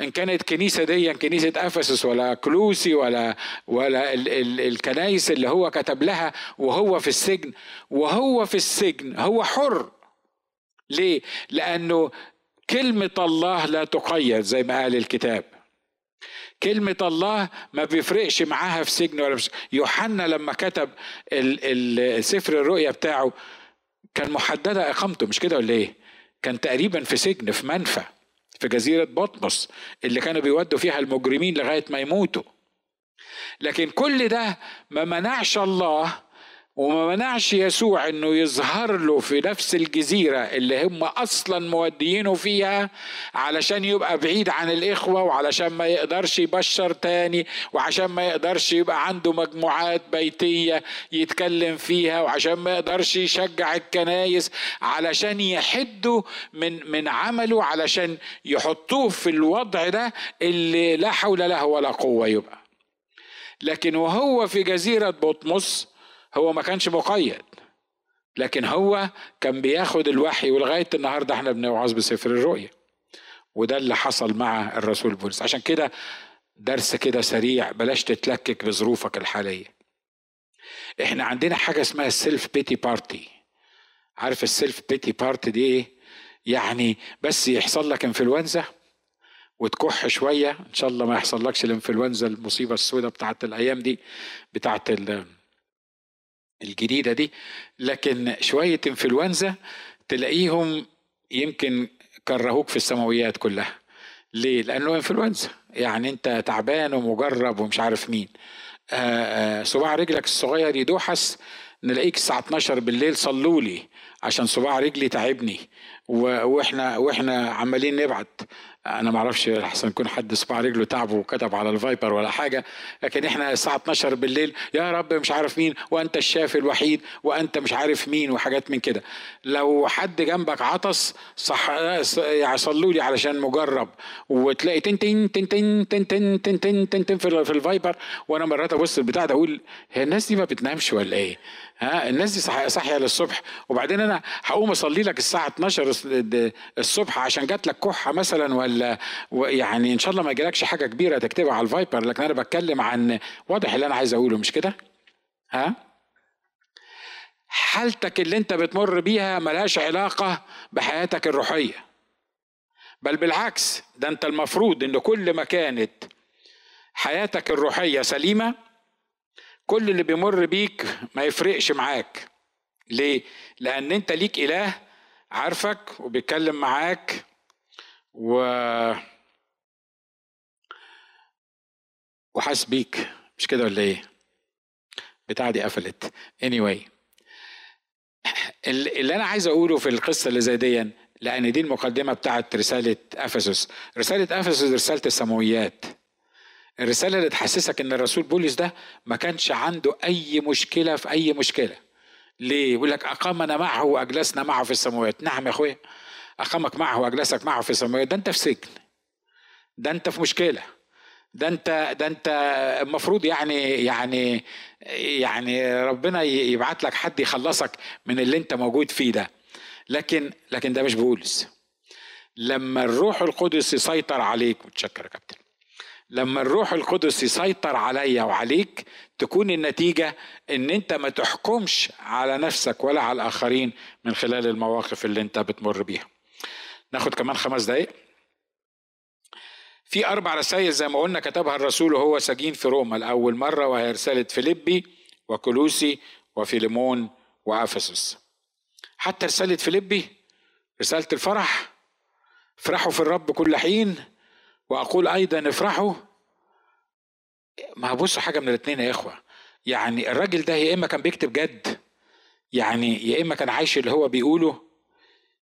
S1: إن كانت كنيسة دي كنيسة أفسس ولا كلوسي ولا ولا ال ال الكنايس اللي هو كتب لها وهو في السجن. وهو في السجن هو حر. ليه؟ لأنه كلمة الله لا تقيد زي ما قال الكتاب. كلمة الله ما بيفرقش معاها في سجن ولا في يوحنا لما كتب سفر الرؤيا بتاعه كان محددة إقامته مش كده ولا إيه؟ كان تقريبا في سجن في منفى. في جزيرة بطمس اللي كانوا بيودوا فيها المجرمين لغاية ما يموتوا. لكن كل ده ما منعش الله وما منعش يسوع إنه يظهر له في نفس الجزيرة اللي هم أصلا موديينه فيها علشان يبقى بعيد عن الإخوة وعلشان ما يقدرش يبشر تاني وعشان ما يقدرش يبقى عنده مجموعات بيتية يتكلم فيها وعشان ما يقدرش يشجع الكنايس علشان يحدوا من من عمله علشان يحطوه في الوضع ده اللي لا حول له ولا قوة يبقى. لكن وهو في جزيرة بطمس هو ما كانش مقيد لكن هو كان بياخد الوحي ولغاية النهارده إحنا بنوعظ بسفر الرؤيا. وده اللي حصل مع الرسول بولس. عشان كده درس كده سريع بلاش تتلكك بظروفك الحالية. إحنا عندنا حاجة اسمها ال self pity party عارف ال self pity party دي إيه؟ يعني بس يحصل لك انفلونزا وتكح شوية. إن شاء الله ما يحصلكش الإنفلونزا المصيبة السوداء بتاعت الأيام دي بتاعت الجديدة دي لكن شوية إنفلونزا تلاقيهم يمكن كرهوك في السماويات كلها. ليه؟ لأنه إنفلونزا. يعني أنت تعبان ومجرب ومش عارف مين. صباع رجلك الصغير يدوحس نلاقيك الساعة 12 بالليل صلوا لي. عشان صباع رجلي تعبني. وإحنا وإحنا عمالين نبعت. أنا ما أعرفش احسن يكون حد صباع رجله تعبه وكتب على الفايبر ولا حاجة لكن إحنا الساعة 12 بالليل يا رب مش عارف مين وانت الشافي الوحيد وانت مش عارف مين وحاجات من كده. لو حد جنبك عطس صح يعني صلوا لي علشان مجرب. وتلاقي تن تن تن تن تن تن تن تن تن, تن في, ال Viber وأنا مرات ابص البتاع ده أقول هي الناس دي ما بتنامش ولا إيه؟ ها؟ الناس دي صاحية للصبح. وبعدين أنا هقوم أصلي لك الساعة 12 الصبح عشان جات لك كحة مثلا ولا يعني إن شاء الله ما يجيلكش حاجة كبيرة تكتبها على ال Viber لكن أنا بتكلم عن واضح اللي أنا عايز أقوله مش كده؟ ها؟ حالتك اللي أنت بتمر بيها ملهاش علاقة بحياتك الروحية بل بالعكس ده أنت المفروض إن كل ما كانت حياتك الروحية سليمة كل اللي بيمر بيك ما يفرقش معاك ليه؟ لأن أنت ليك إله عارفك وبيتكلم معاك و وحاس بيك. مش كده ولا إيه؟ بتاع دي قفلت. Anyway. اللي أنا عايز أقوله في القصة اللي زي دي لأن دي المقدمة بتاعت رسالة أفسس. رسالة أفسس رسالة السماويات. الرسالة اللي تحسسك إن الرسول بولس ده ما كانش عنده أي مشكلة في أي مشكلة. ليه؟ يقول لك أقامنا معه وأجلسنا معه في السماوات. نعم يا اخويا أقامك معه وأجلسك معه في السماوات. ده أنت في سجن. ده أنت في مشكلة. ده أنت ده أنت المفروض يعني يعني يعني ربنا يبعت لك حد يخلصك من اللي أنت موجود فيه ده. لكن لكن ده مش بولس. لما الروح القدس يسيطر عليك متشكر يا كابتن. لما الروح القدس يسيطر عليا وعليك تكون النتيجة إن أنت ما تحكمش على نفسك ولا على الآخرين من خلال المواقف اللي أنت بتمر بيها. ناخد كمان خمس دقايق. في أربع رسائل زي ما قلنا كتبها الرسول وهو سجين في روما لأول مرة وهي رسالة فيليبي وكولوسي وفيليمون وأفسس. حتى رسالة فيليبي رسالة الفرح افرحوا في الرب كل حين. وأقول أيضا افرحوا. ما بصوا حاجة من الاثنين يا إخوة. يعني الراجل ده يا إما كان بيكتب جد يعني يا إما كان عايش اللي هو بيقوله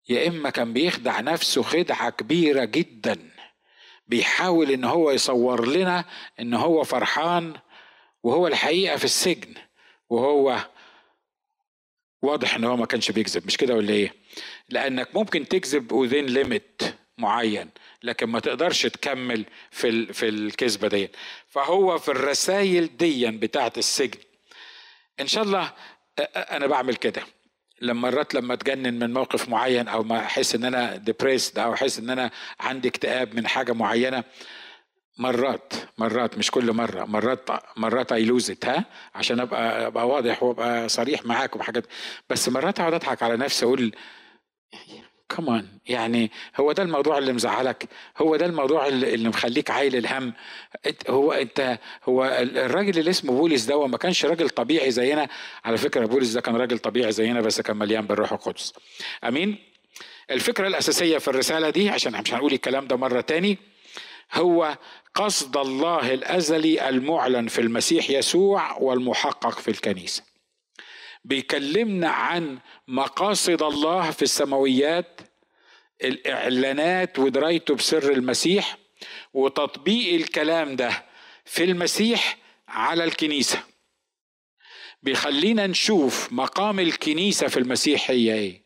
S1: يا إما كان بيخدع نفسه خدعة كبيرة جدا. بيحاول إن هو يصور لنا إن هو فرحان وهو الحقيقة في السجن وهو واضح إن هو ما كانش بيكذب. مش كده ولا إيه؟ لأنك ممكن تكذب وذين ليميت معين. لكن ما تقدرش تكمل في في الكذبة دي فهو في الرسائل دي بتاعه السجن إن شاء الله أنا بعمل كده. لما مرات لما أتجنن من موقف معين أو ما أحس إن أنا ديبريسد أو أحس إن أنا عندي اكتئاب من حاجة معينة مرات مرات مش كل مرة مرات مرات اي لوز ها؟ عشان أبقى أبقى واضح وأبقى صريح معاكم بحاجات بس مرات أقعد أضحك على نفسي أقول كمان يعني هو ده الموضوع اللي مزعلك؟ هو ده الموضوع اللي مخليك عايل الهم؟ هو انت هو الراجل اللي اسمه بولس ده ما كانش راجل طبيعي زينا. على فكرة بولس ده كان راجل طبيعي زينا بس كان مليان بالروح القدس. أمين؟ الفكرة الأساسية في الرسالة دي عشان مش هنقول الكلام ده مرة تاني هو قصد الله الأزلي المعلن في المسيح يسوع والمحقق في الكنيسة. بيكلمنا عن مقاصد الله في السماويات الإعلانات ودرايته بسر المسيح وتطبيق الكلام ده في المسيح على الكنيسة. بيخلينا نشوف مقام الكنيسة في المسيح هي إيه؟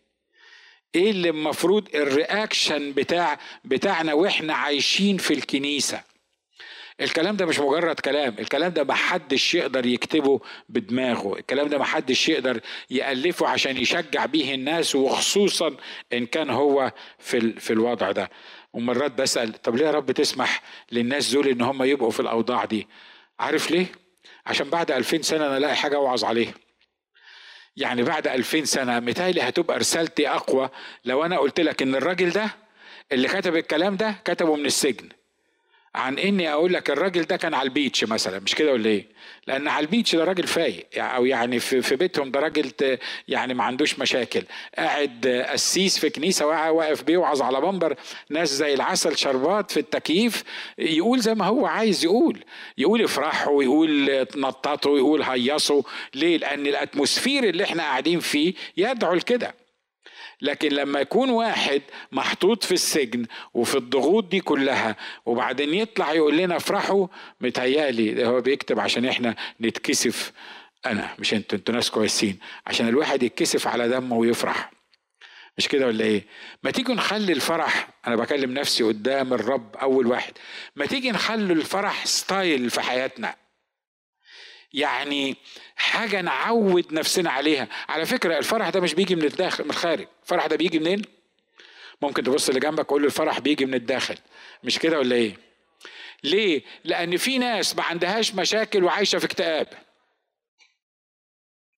S1: إيه اللي المفروض الرياكشن بتاع بتاعنا وإحنا عايشين في الكنيسة؟ الكلام ده مش مجرد كلام الكلام ده محدش يقدر يكتبه بدماغه الكلام ده محدش يقدر يألفه عشان يشجع بيه الناس وخصوصا إن كان هو في, في الوضع ده. ومرات بسأل طب ليه يا رب تسمح للناس دول إن هم يبقوا في الأوضاع دي؟ عارف ليه؟ عشان بعد ألفين سنة أنا ألاقي حاجة أوعظ عليها يعني بعد ألفين سنة متهيألي هتبقى رسالتي أقوى لو أنا قلت لك إن الراجل ده اللي كتب الكلام ده كتبه من السجن. عن إني أقول لك الراجل ده كان على البيتش مثلا مش كده ولا إيه؟ لأن على البيتش ده راجل فايق أو يعني في, بيتهم ده راجل يعني ما عندوش مشاكل قاعد قسيس في كنيسة واقف بيوعظ على بمبر ناس زي العسل شربات في التكييف يقول زي ما هو عايز يقول يقول افرحوا ويقول نططوا ويقول هيصوا ليه؟ لأن الأتموسفير اللي إحنا قاعدين فيه يدعو لكده لكن لما يكون واحد محطوط في السجن وفي الضغوط دي كلها وبعدين يطلع يقول لنا افرحوا متهيألي هو بيكتب عشان إحنا نتكسف. أنا مش أنتوا أنتوا ناس كويسين. عشان الواحد يتكسف على دمه ويفرح. مش كده ولا إيه؟ ما تيجي نخلي الفرح أنا بكلم نفسي قدام الرب أول واحد. ما تيجي نخلي الفرح ستايل في حياتنا. يعني حاجة نعود نفسنا عليها. على فكرة الفرح ده مش بيجي من الداخل من الخارج. الفرح ده بيجي منين؟ ممكن تبص اللي جنبك وقول له الفرح بيجي من الداخل. مش كده ولا إيه؟ ليه؟ لأن في ناس ما عندهاش مشاكل وعايشة في اكتئاب.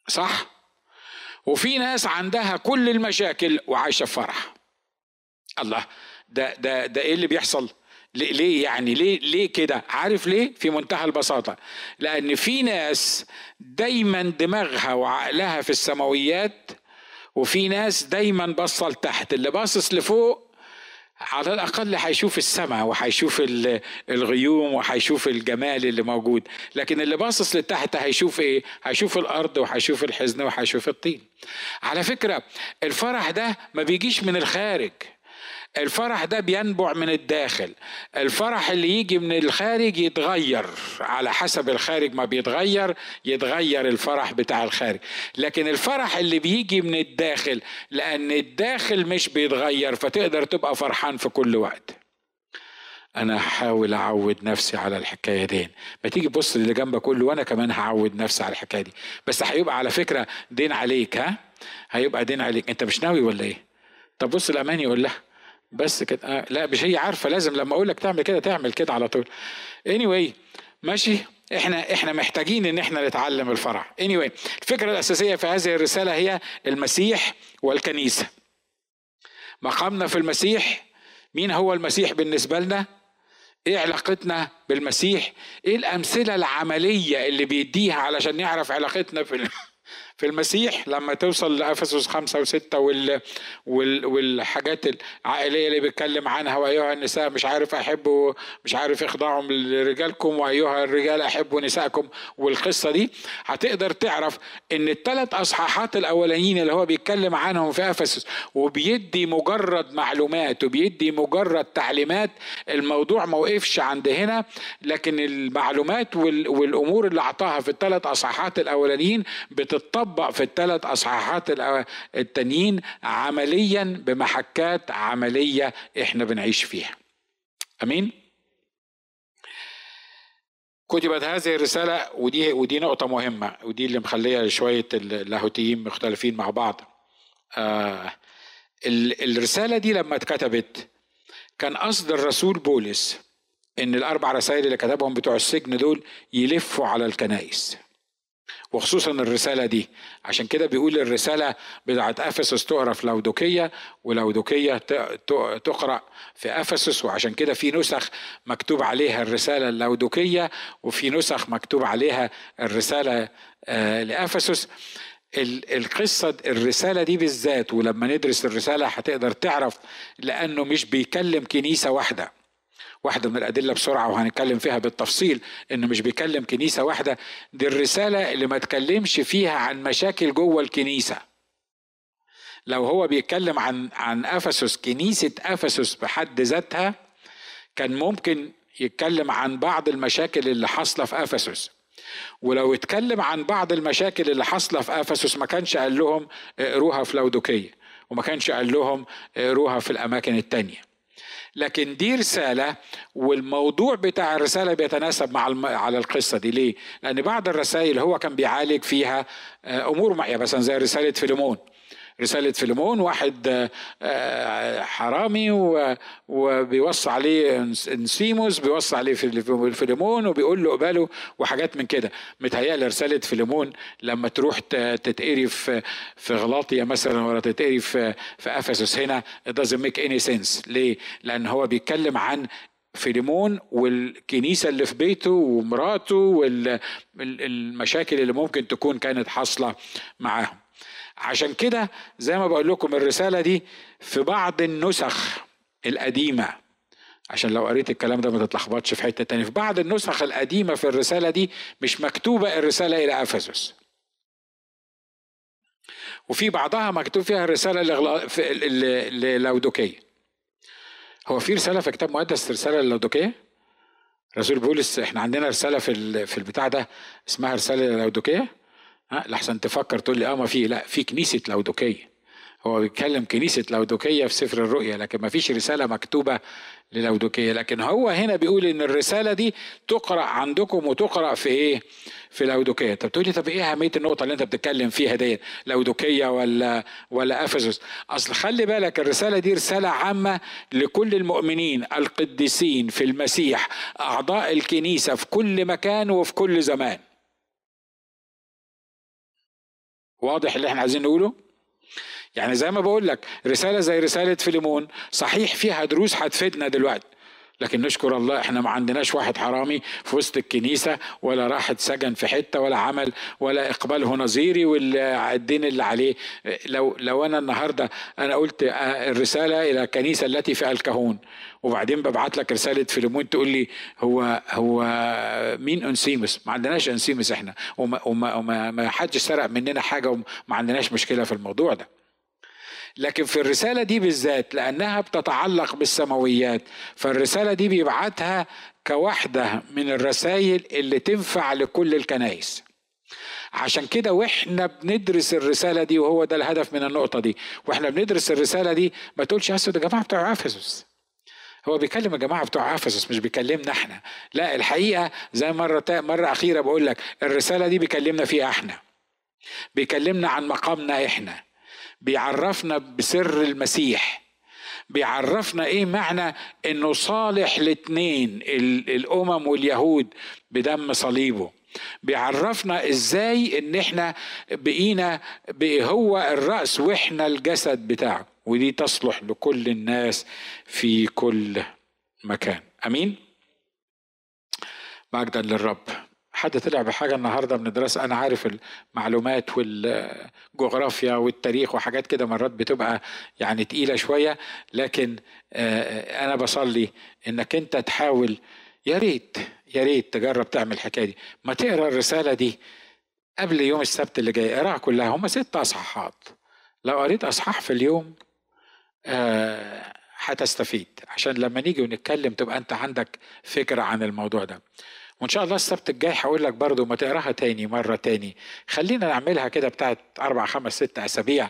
S1: صح؟ وفي ناس عندها كل المشاكل وعايشة في فرح. الله ده ده ده إيه اللي بيحصل؟ ليه يعني ليه ليه كده؟ عارف ليه؟ في منتهى البساطة. لأن في ناس دايما دماغها وعقلها في السماويات وفي ناس دايما باصة لتحت. اللي باصص لفوق على الأقل هيشوف السماء وهيشوف الغيوم وهيشوف الجمال اللي موجود. لكن اللي باصص لتحت هيشوف إيه؟ هيشوف الأرض وهيشوف الحزن وهيشوف الطين. على فكرة الفرح ده ما بيجيش من الخارج. الفرح ده بينبع من الداخل. الفرح اللي يجي من الخارج يتغير على حسب الخارج ما بيتغير يتغير الفرح بتاع الخارج. لكن الفرح اللي بيجي من الداخل لأن الداخل مش بيتغير فتقدر تبقى فرحان في كل وقت. أنا هحاول أعود نفسي على الحكاية دي. ما تيجي تبص اللي جنبك كله وأنا كمان هعود نفسي على الحكاية دي. بس هيبقى على فكرة دين عليك ها؟ هيبقى دين عليك. أنت مش ناوي ولا إيه؟ طب بص الامان يقول لها. بس كده. آه لا مش هي عارفة لازم لما أقول لك تعمل كده تعمل كده على طول. Anyway ماشي. إحنا إحنا محتاجين إن إحنا نتعلم الفرح. Anyway الفكرة الأساسية في هذه الرسالة هي المسيح والكنيسة. مقامنا في المسيح مين هو المسيح بالنسبة لنا؟ إيه علاقتنا بالمسيح؟ إيه الأمثلة العملية اللي بيديها علشان نعرف علاقتنا في في المسيح لما توصل لأفسس خمسة وستة وال وال والحاجات العائلية اللي بيتكلم عنها وأيها النساء مش عارف احبوا مش عارف اخضعوا لرجالكم وأيها الرجال أحبوا نسائكم والقصة دي هتقدر تعرف إن الثلاث أصحاحات الأولانيين اللي هو بيتكلم عنهم في أفسس وبيدي مجرد معلومات وبيدي مجرد تعليمات الموضوع ما وقفش عند هنا لكن المعلومات والأمور اللي أعطاها في الثلاث أصحاحات الأولانيين بتطبق بتطبق في الثلاث أصحاحات التانيين عمليا بمحكات عملية إحنا بنعيش فيها آمين كتبت هذه الرسالة ودي ودي نقطة مهمة ودي اللي مخلية شوية اللاهوتيين مختلفين مع بعض. آه الرسالة دي لما اتكتبت كان قصد الرسول بولس إن الأربع رسائل اللي كتبهم بتوع السجن دول يلفوا على الكنائس. وخصوصا الرسالة دي. عشان كده بيقول الرسالة بتاعت أفسس تقرأ في لودوكية ولودوكية تقرأ في أفسس وعشان كده في نسخ مكتوب عليها الرسالة اللودوكية وفي نسخ مكتوب عليها الرسالة آه، لأفسس. القصة الرسالة دي بالذات ولما ندرس الرسالة هتقدر تعرف لأنه مش بيكلم كنيسة واحدة. واحدة من الأدلة بسرعة وهنتكلم فيها بالتفصيل إنه مش بيكلم كنيسة واحدة دي الرسالة اللي ما تكلمش فيها عن مشاكل جوه الكنيسة. لو هو بيتكلم عن عن أفسس كنيسة أفسس بحد ذاتها كان ممكن يتكلم عن بعض المشاكل اللي حاصلة في أفسس. ولو اتكلم عن بعض المشاكل اللي حاصلة في أفسس ما كانش قال لهم اقروها في لودوكية وما كانش قال لهم اقروها في الأماكن التانية. لكن دي رسالة والموضوع بتاع الرسالة بيتناسب مع الم... على القصة دي ليه؟ لأن بعض الرسائل هو كان بيعالج فيها آه، أمور معينة مثلا زي رسالة فيلمون رسالة فيلمون واحد آه، حرامي وبيوصي عليه أنسيموس بيوصي عليه فيليمون وبيقول له قبله وحاجات من كده. متهيألي رسالة فيلمون لما تروح تتقري في في غلاطيا مثلا ولا تتقري في في أفسس هنا it doesn't make any sense. ليه؟ لأن هو بيتكلم عن فيليمون والكنيسة اللي في بيته ومراته والمشاكل اللي ممكن تكون كانت حاصلة معاهم. عشان كده زي ما بقول لكم الرسالة دي في بعض النسخ القديمة. عشان لو قريت الكلام ده ما تتلخبطش في حتة تانية. في بعض النسخ القديمة في الرسالة دي مش مكتوبة الرسالة إلى أفسس. وفي بعضها مكتوب فيها الرسالة للودوكية هو في رسالة في كتاب مقدس رسالة للودوكية رسول بولس إحنا عندنا رسالة في في البتاع ده اسمها رسالة للودوكية ها لحسن تفكر تقول لي آه ما في لا في كنيسة لودوكية. هو بيتكلم كنيسة لودوكية في سفر الرؤيا لكن ما فيش رسالة مكتوبة للودوكية. لكن هو هنا بيقول إن الرسالة دي تقرأ عندكم وتقرأ في إيه؟ في لودوكية. طب تقول لي طب إيه أهمية النقطة اللي أنت بتتكلم فيها دي لودوكية ولا ولا أفسس؟ أصل خلي بالك الرسالة دي رسالة عامة لكل المؤمنين القديسين في المسيح أعضاء الكنيسة في كل مكان وفي كل زمان. واضح اللي إحنا عايزين نقوله؟ يعني زي ما بقول لك رسالة زي رسالة فيليمون صحيح فيها دروس هتفيدنا دلوقتي. لكن نشكر الله إحنا ما عندناش واحد حرامي في وسط الكنيسة ولا راح اتسجن في حتة ولا عمل ولا إقباله نظيري والدين اللي عليه. لو لو أنا النهارده أنا قلت الرسالة إلى الكنيسة التي فيها الكاهون وبعدين ببعت لك رسالة فيلمون تقول لي هو هو مين انسيمس ما عندناش انسيمس إحنا وما, وما, وما ما حدش سرق مننا حاجة وما عندناش مشكلة في الموضوع ده. لكن في الرسالة دي بالذات لأنها بتتعلق بالسماويات فالرسالة دي بيبعتها كواحدة من الرسائل اللي تنفع لكل الكنائس. عشان كده وإحنا بندرس الرسالة دي وهو ده الهدف من النقطة دي وإحنا بندرس الرسالة دي ما تقولش يا ده جماعة بتوع إفسس. هو بيكلم الجماعه بتوع إفسس مش بيكلمنا إحنا. لا الحقيقة زي مرة مرة أخيرة بقول لك الرسالة دي بيكلمنا فيها إحنا. بيكلمنا عن مقامنا إحنا. بيعرفنا بسر المسيح. بيعرفنا إيه معنى انه صالح الاثنين الامم واليهود بدم صليبه. بيعرفنا إزاي ان إحنا بقينا بقي هو الرأس وإحنا الجسد بتاعه. ودي تصلح لكل الناس في كل مكان. آمين؟ مجدا للرب. حد طلع بحاجة النهارده من الدراسة؟ أنا عارف المعلومات والجغرافيا والتاريخ وحاجات كده مرات بتبقى يعني تقيلة شوية لكن آه، أنا بصلي إنك أنت تحاول يا ريت يا ريت تجرب تعمل الحكاية دي. ما تقرأ الرسالة دي قبل يوم السبت اللي جاي اقراها كلها. هم ست أصحاحات. لو قريت أصحاح في اليوم آه، هتستفيد. عشان لما نيجي ونتكلم تبقى أنت عندك فكرة عن الموضوع ده. وإن شاء الله السبت الجاي هقول لك برضو ما تقراها تاني مرة تاني. خلينا نعملها كده بتاعت أربع خمس ست أسابيع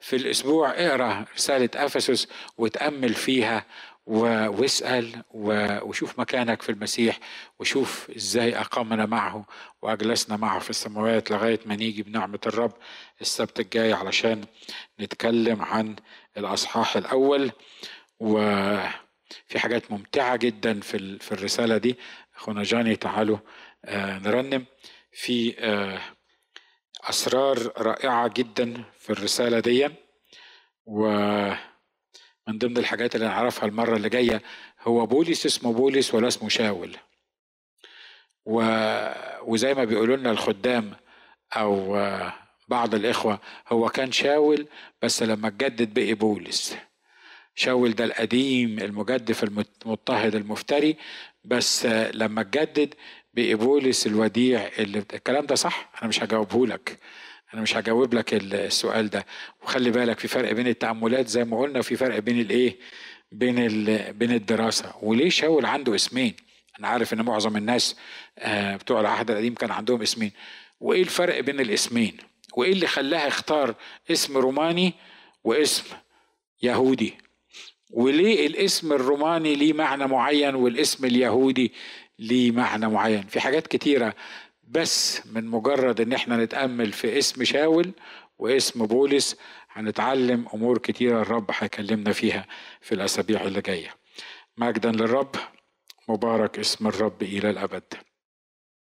S1: في الأسبوع. اقرأ رسالة أفسس وتأمل فيها واسأل وشوف مكانك في المسيح وشوف إزاي أقامنا معه وأجلسنا معه في السماوات لغاية ما نيجي بنعمة الرب السبت الجاي علشان نتكلم عن الأصحاح الأول. وفي حاجات ممتعة جدا في الرسالة دي. أخونا جاني تعالوا آه، نرنم. في آه، أسرار رائعة جدا في الرسالة دي ومن ضمن الحاجات اللي نعرفها المرة اللي جاية هو بولس اسمه بولس ولا اسمه شاول. و... وزي ما بيقولوا لنا الخدام أو آه، بعض الإخوة هو كان شاول بس لما اتجدد بقي بولس. شاول ده القديم المجدف المضطهد المفتري بس لما اتجدد بقي بولس الوديع اللي الكلام ده صح؟ أنا مش هجاوبه لك أنا مش هجاوب لك السؤال ده. وخلي بالك في فرق بين التأملات زي ما قلنا وفي فرق بين الإيه؟ بين بين الدراسة. وليه شاول عنده اسمين؟ أنا عارف إن معظم الناس آه، بتوع العهد القديم كان عندهم اسمين. وإيه الفرق بين الاسمين؟ وإيه اللي خلاه اختار اسم روماني واسم يهودي؟ وليه الاسم الروماني ليه معنى معين والاسم اليهودي ليه معنى معين؟ في حاجات كتيرة بس من مجرد إن إحنا نتأمل في اسم شاول واسم بولس هنتعلم أمور كتيرة الرب هيكلمنا فيها في الأسابيع اللي جاية. مجدا للرب مبارك اسم الرب إلى الأبد.